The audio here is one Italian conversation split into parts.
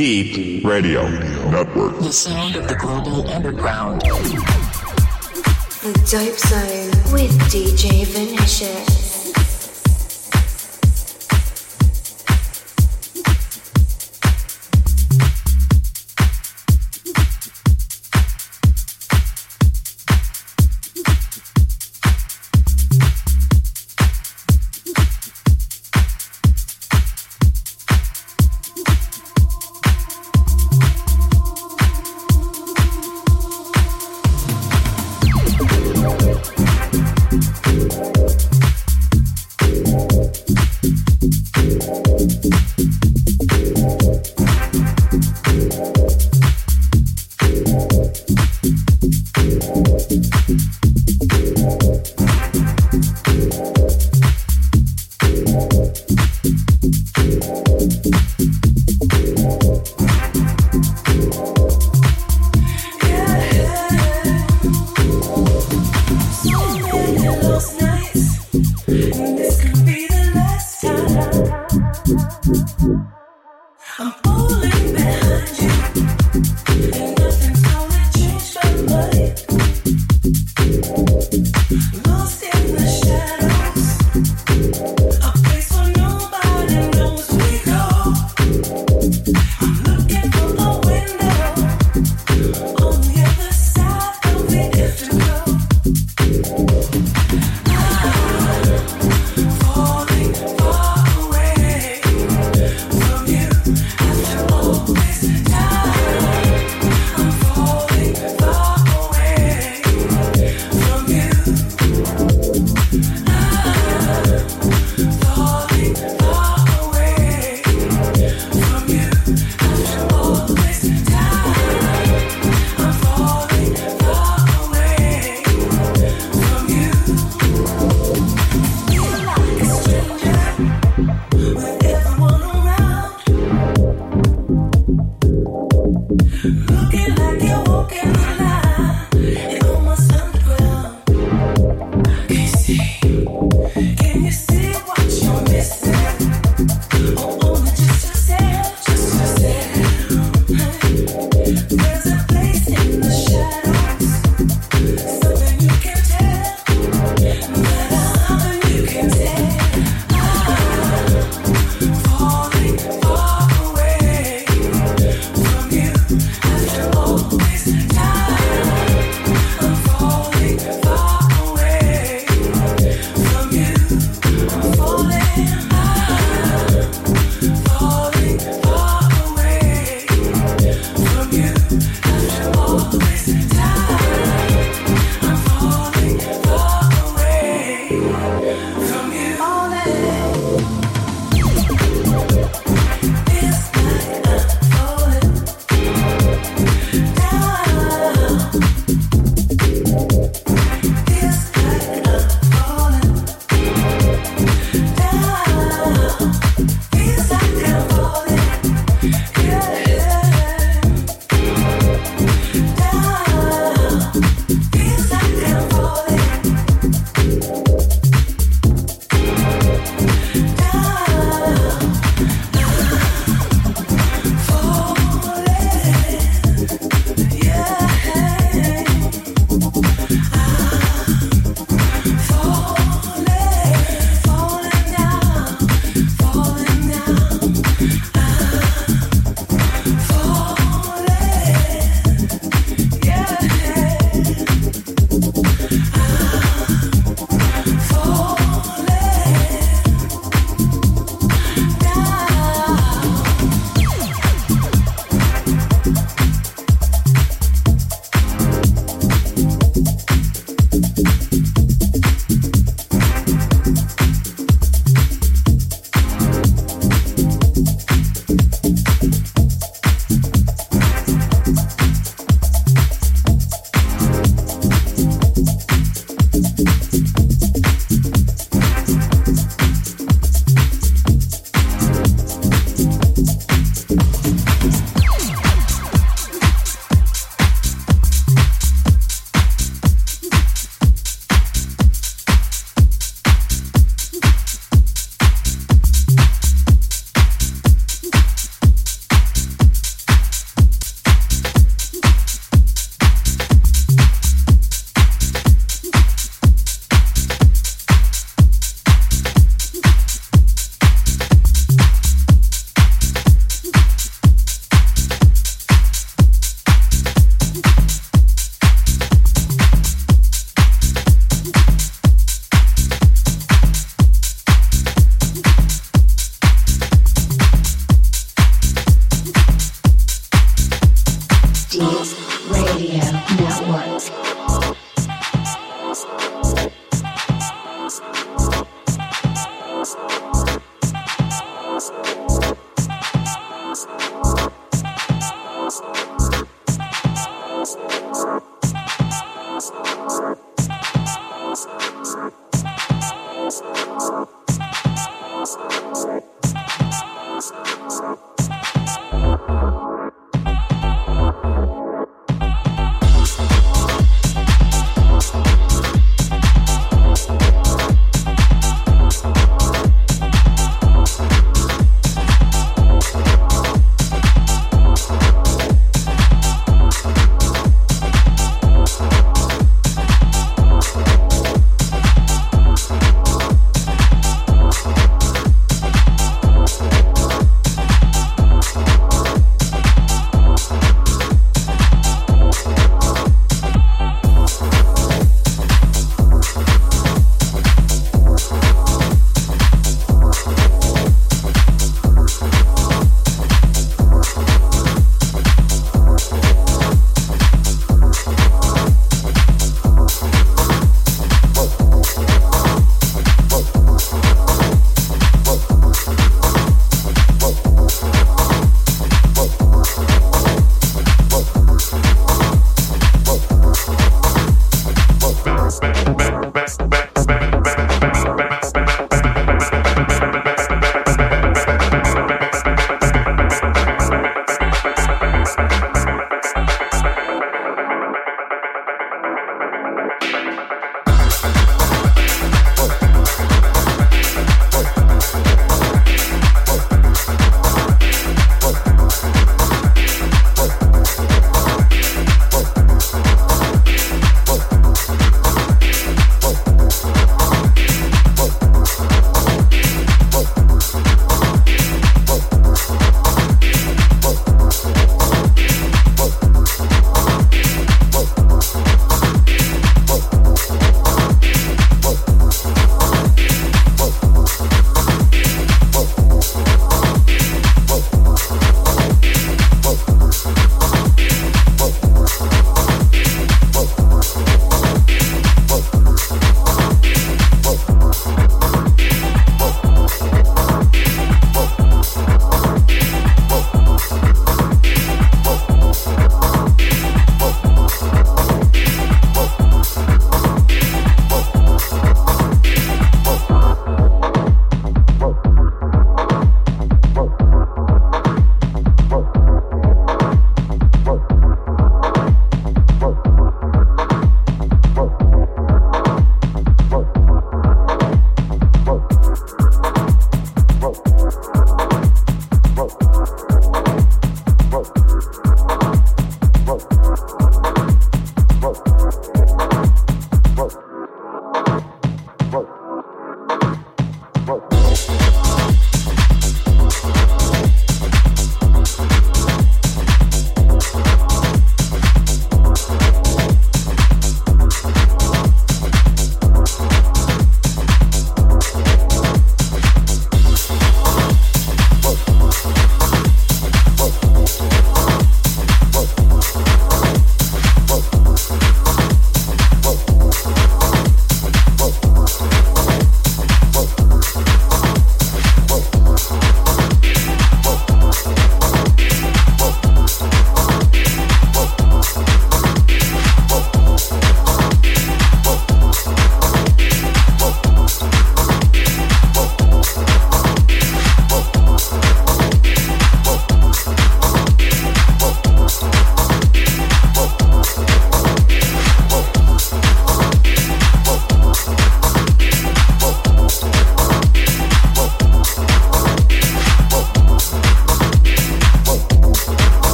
Deep Radio Network. The sound of the global underground. The Dope Zone with DJ Vinicius.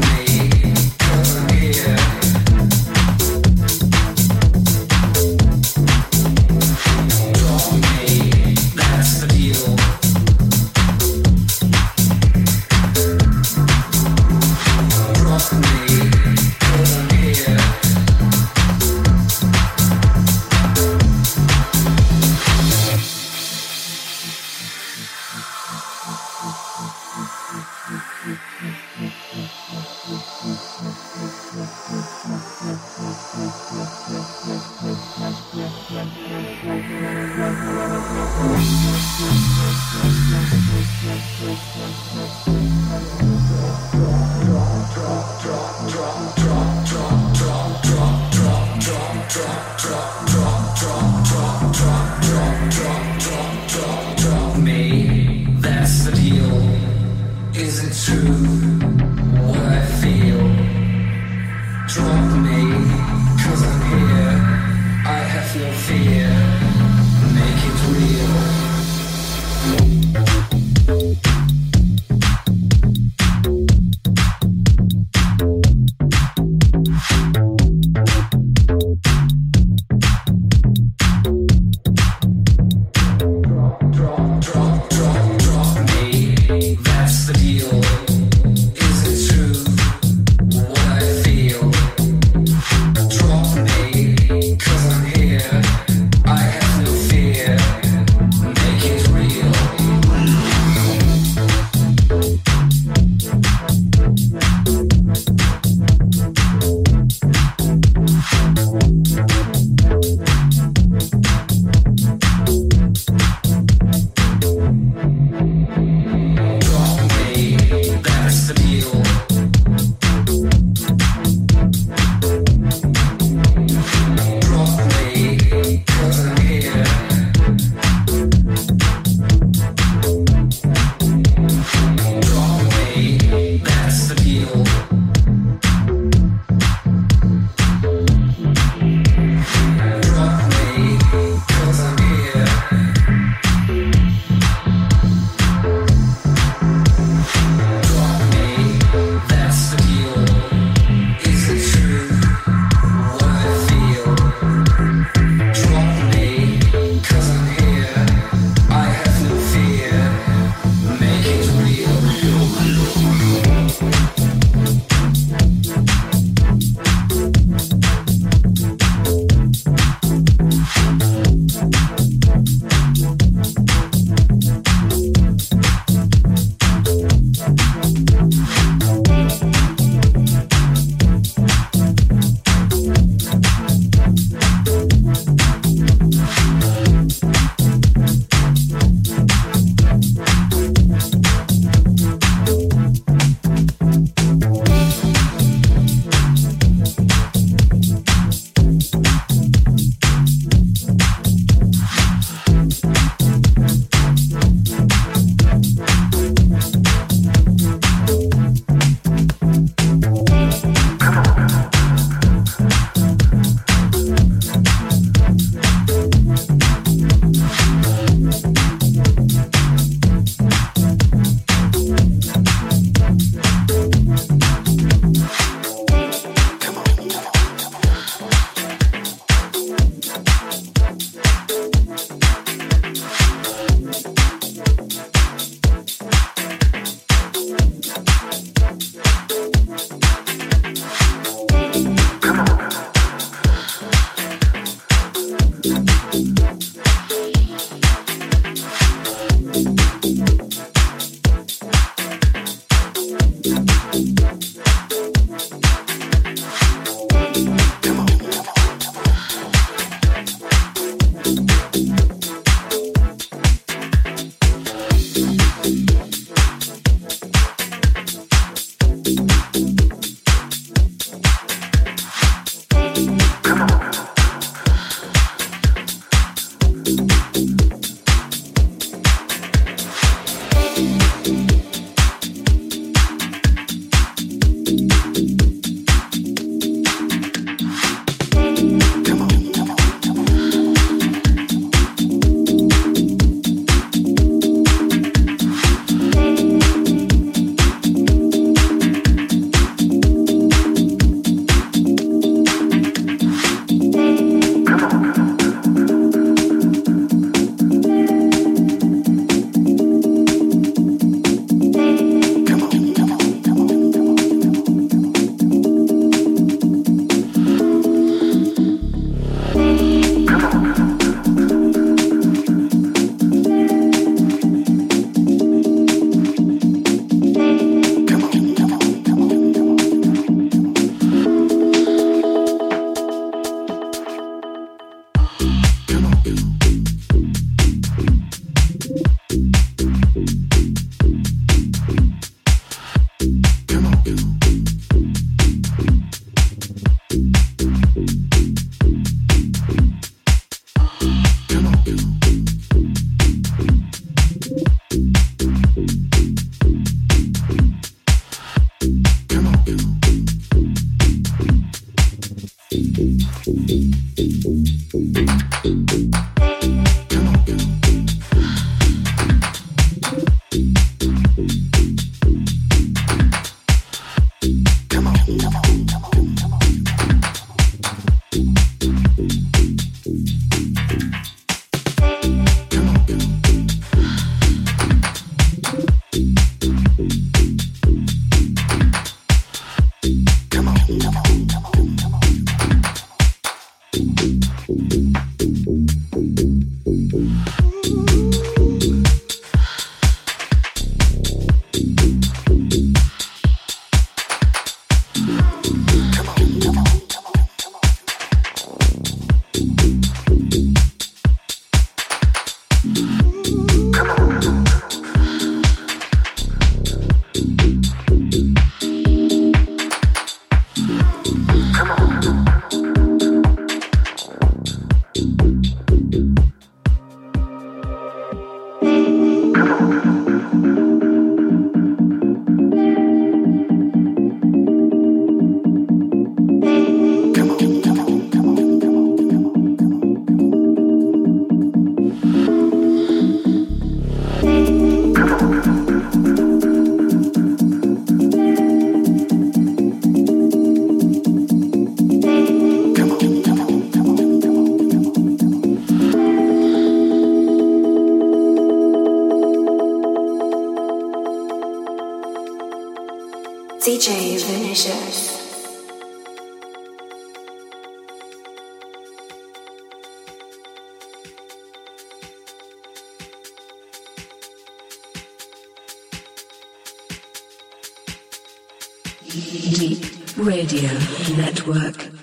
me. Network.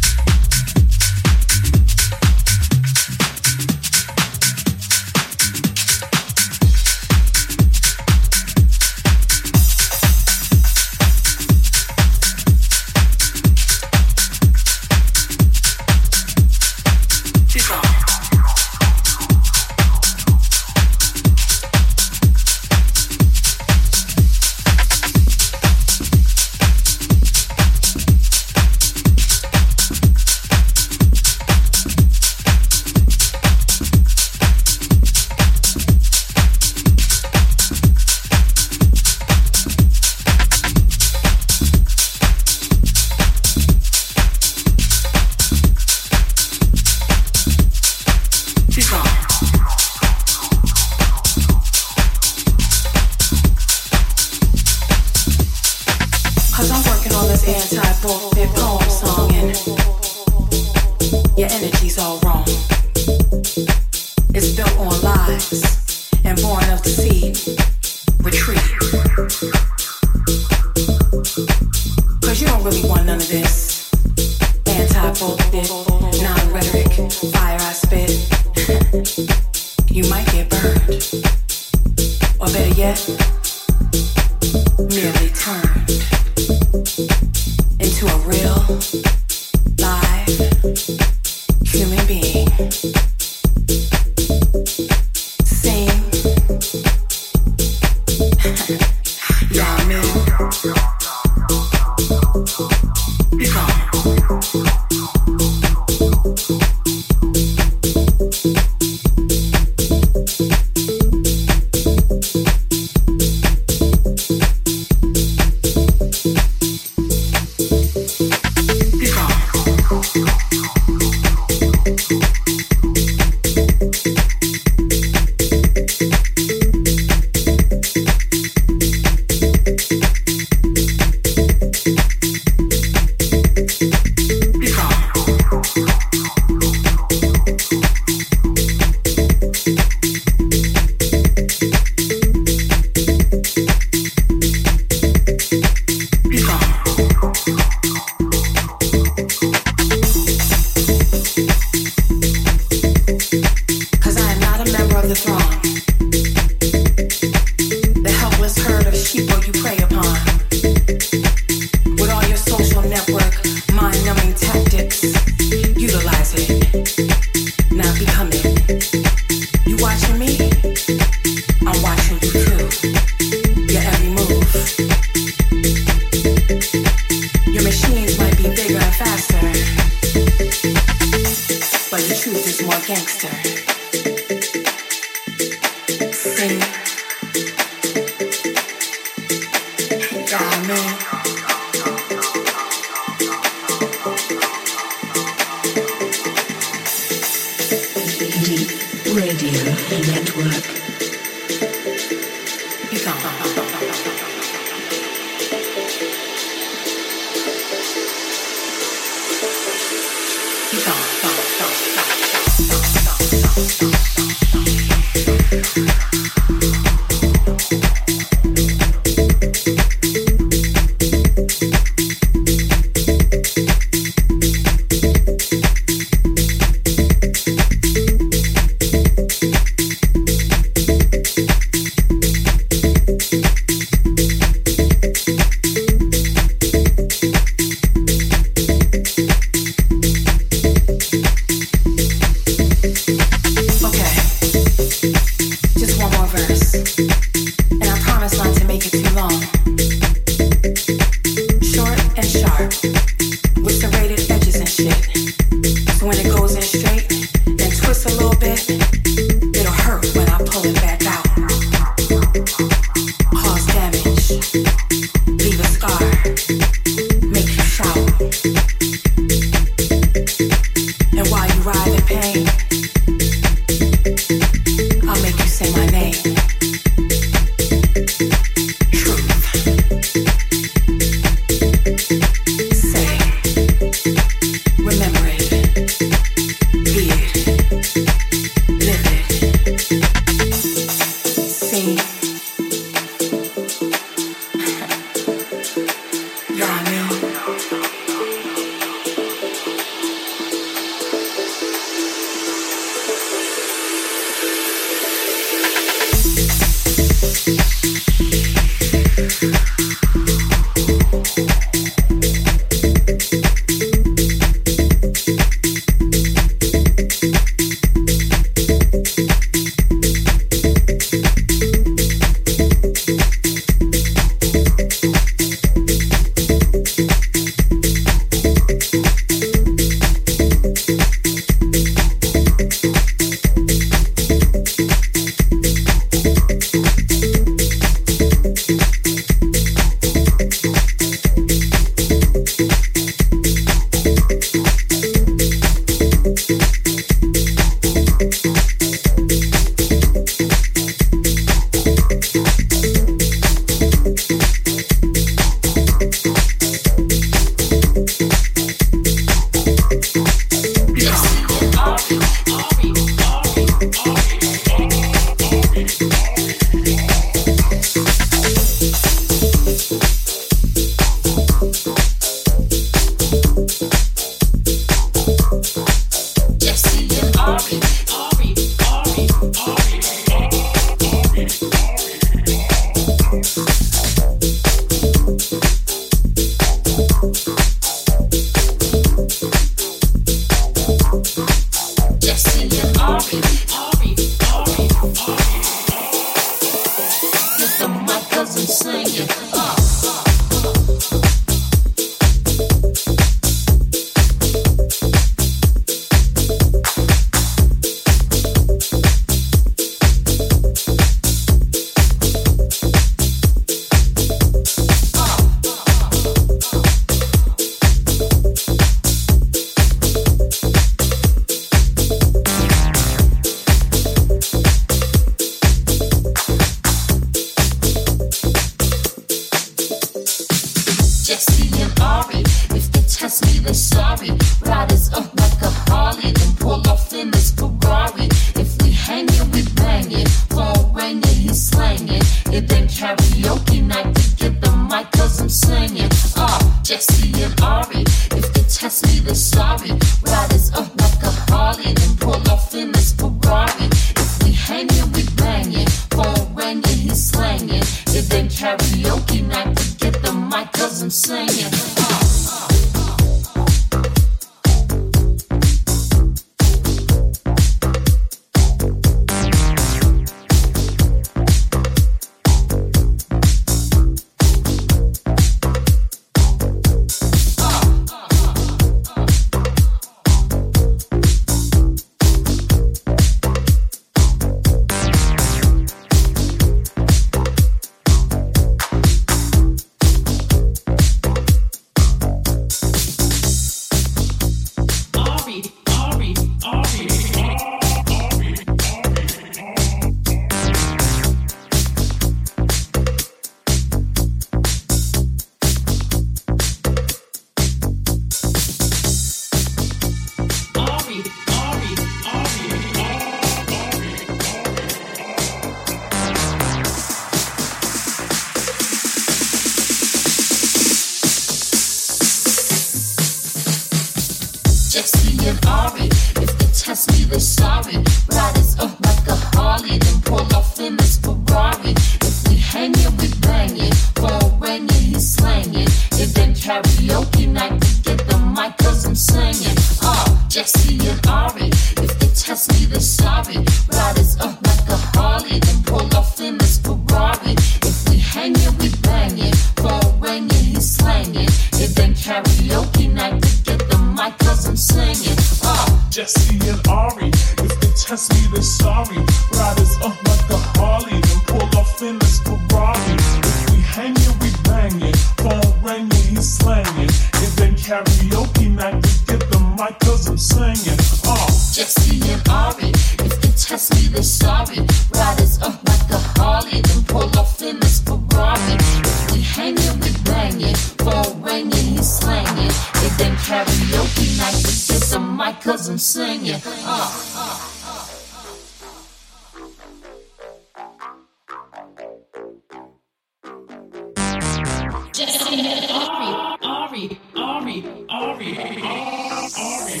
Ari, Ari, Ari,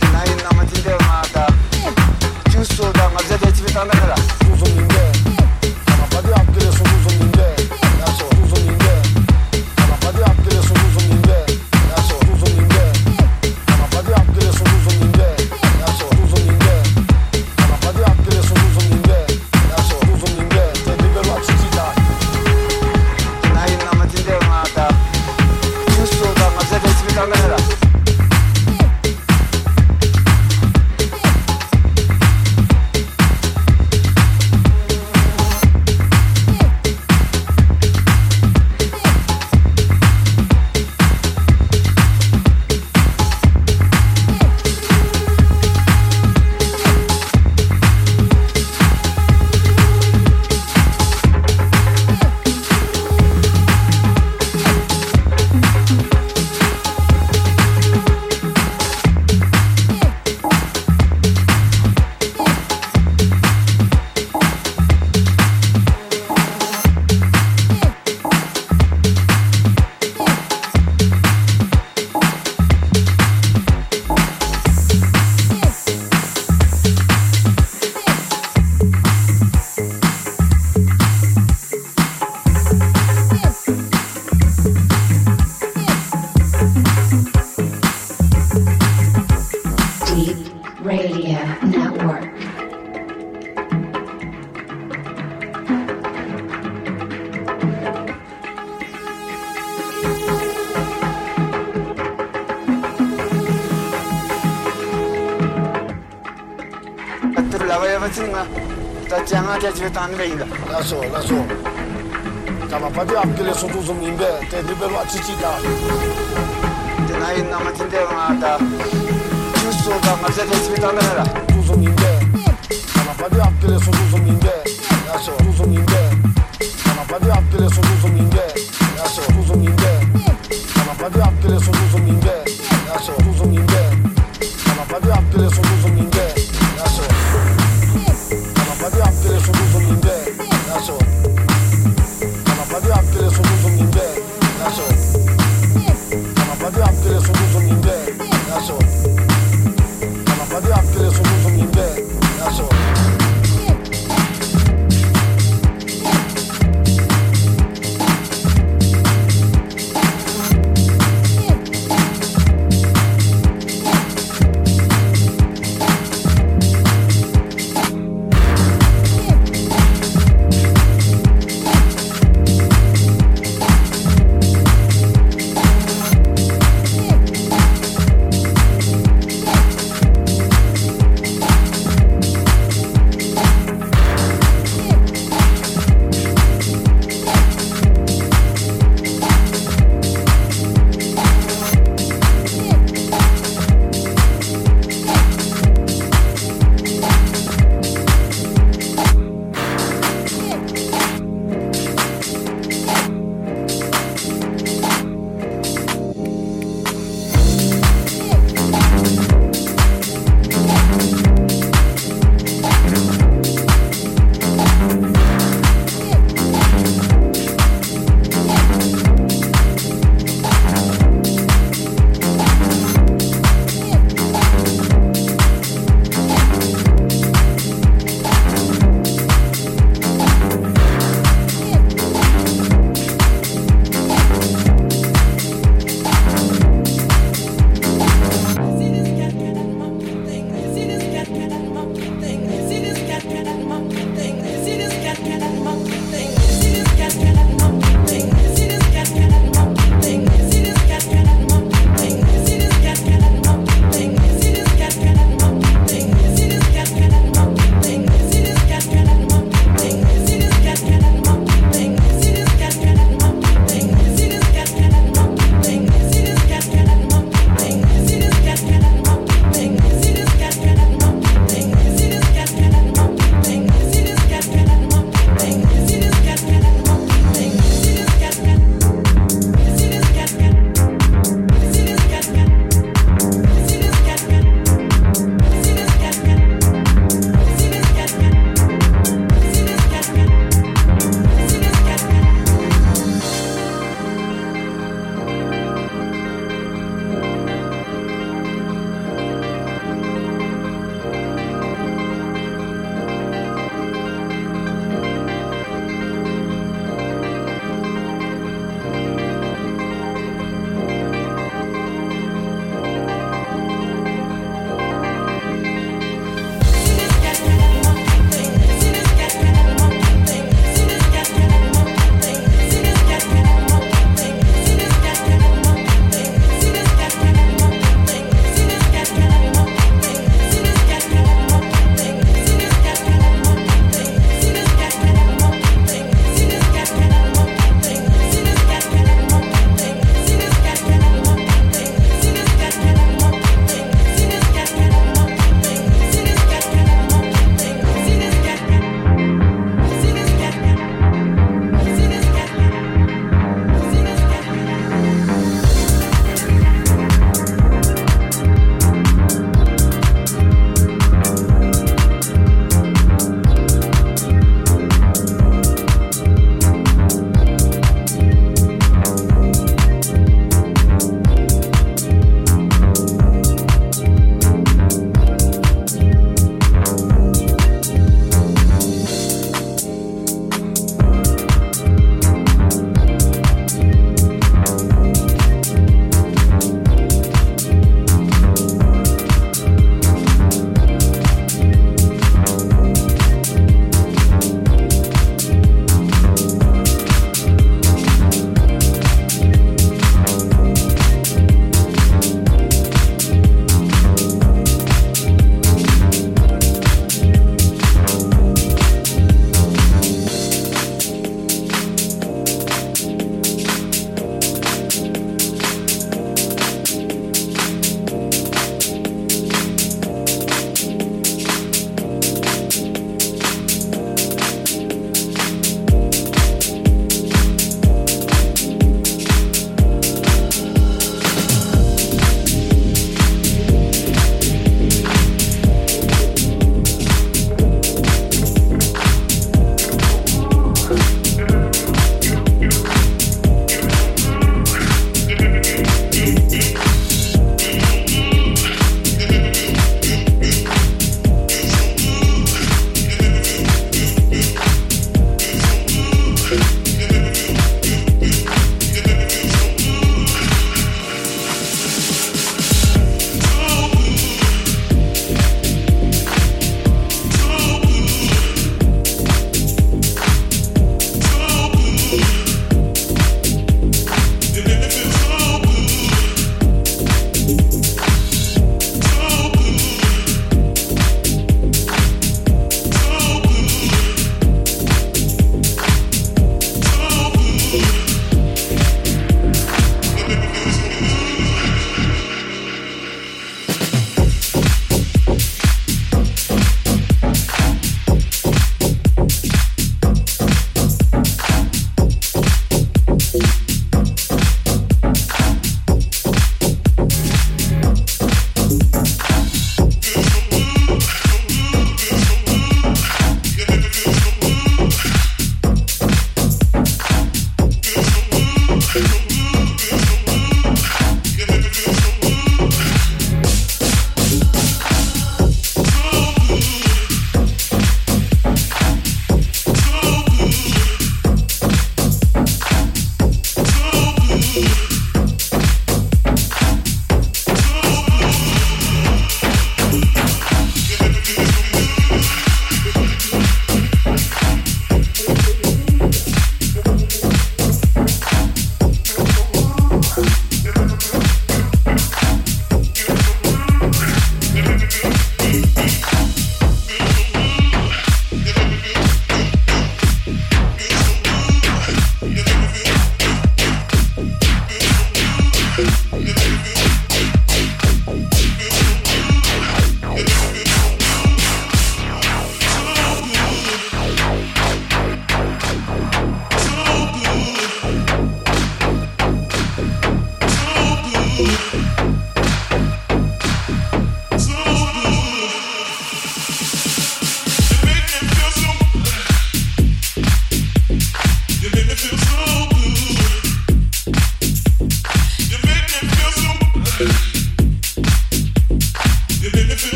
Tonight, I'm a Tinder, Mata. You saw é? I'm a Tinder, Mata. cəmiyyət təkliflərini verirlər. Nasıl, nasıl? Tamam, hadi amkele sotuzum imbe, tedribe maçici da. Denayin namatin de onarda. Kim soğuk amkele tekliflərini verirlər. Tuzum imbe. Tamam, hadi amkele sotuzum imbe. Nasıl? Tuzum imbe. Tamam, hadi amkele sotuzum imbe. Nasıl? Tuzum imbe. Tamam, hadi amkele sotuzum imbe.